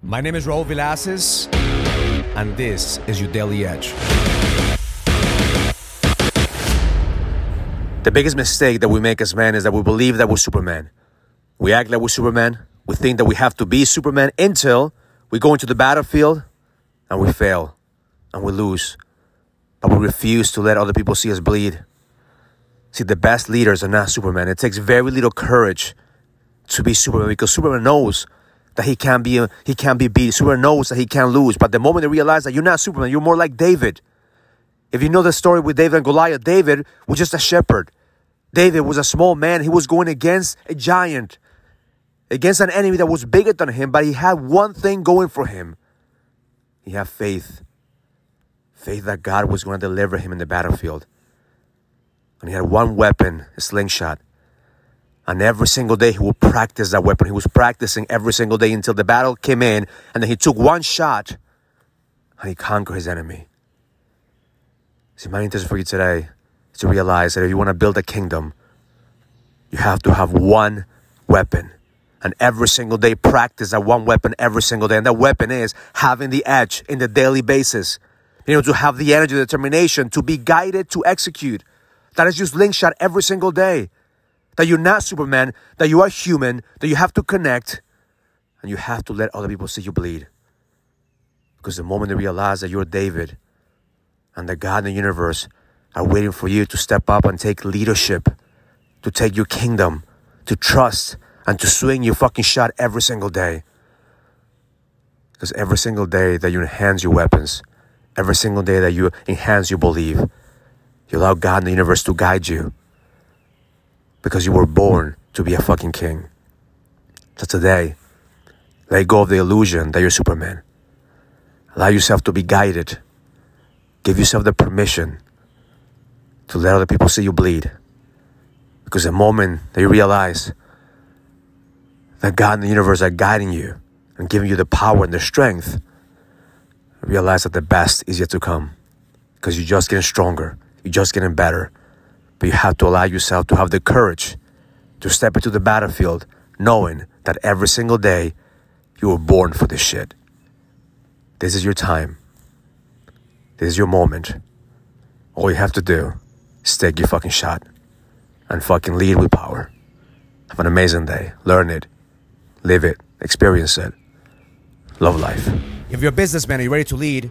My name is Raul Villacis, and this is your Daily Edge. The biggest mistake that we make as men is that we believe that we're Superman. We act like we're Superman. We think that we have to be Superman until we go into the battlefield and we fail and we lose. But we refuse to let other people see us bleed. See, the best leaders are not Superman. It takes very little courage to be Superman because Superman knows that he can't be he can't be beat. Superman knows that he can't lose. But the moment they realize that you're not Superman, you're more like David. If you know the story with David and Goliath, David was just a shepherd. David was a small man. He was going against a giant, against an enemy that was bigger than him, but he had one thing going for him. He had faith. Faith that God was going to deliver him in the battlefield. And he had one weapon, a slingshot. And every single day he would practice that weapon. He was practicing every single day until the battle came in. And then he took one shot and he conquered his enemy. See, my intention for you today is to realize that if you want to build a kingdom, you have to have one weapon. And every single day, practice that one weapon every single day. And that weapon is having the edge in the daily basis. You know, to have the energy, the determination, to be guided to execute. That is just link shot every single day that you're not Superman, that you are human, that you have to connect, and you have to let other people see you bleed. Because the moment they realize that you're David and that God in the universe are waiting for you to step up and take leadership, to take your kingdom, to trust, and to swing your fucking shot every single day. Because every single day that you enhance your weapons, every single day that you enhance your belief, you allow God in the universe to guide you because you were born to be a fucking king. So today, let go of the illusion that you're Superman. Allow yourself to be guided. Give yourself the permission to let other people see you bleed. Because the moment that you realize that God and the universe are guiding you and giving you the power and the strength, realize that the best is yet to come. Because you're just getting stronger, you're just getting better, but you have to allow yourself to have the courage to step into the battlefield knowing that every single day you were born for this shit. This is your time. This is your moment. All you have to do is take your fucking shot and fucking lead with power. Have an amazing day. Learn it, live it, experience it. Love life. If you're a businessman, are you ready to lead?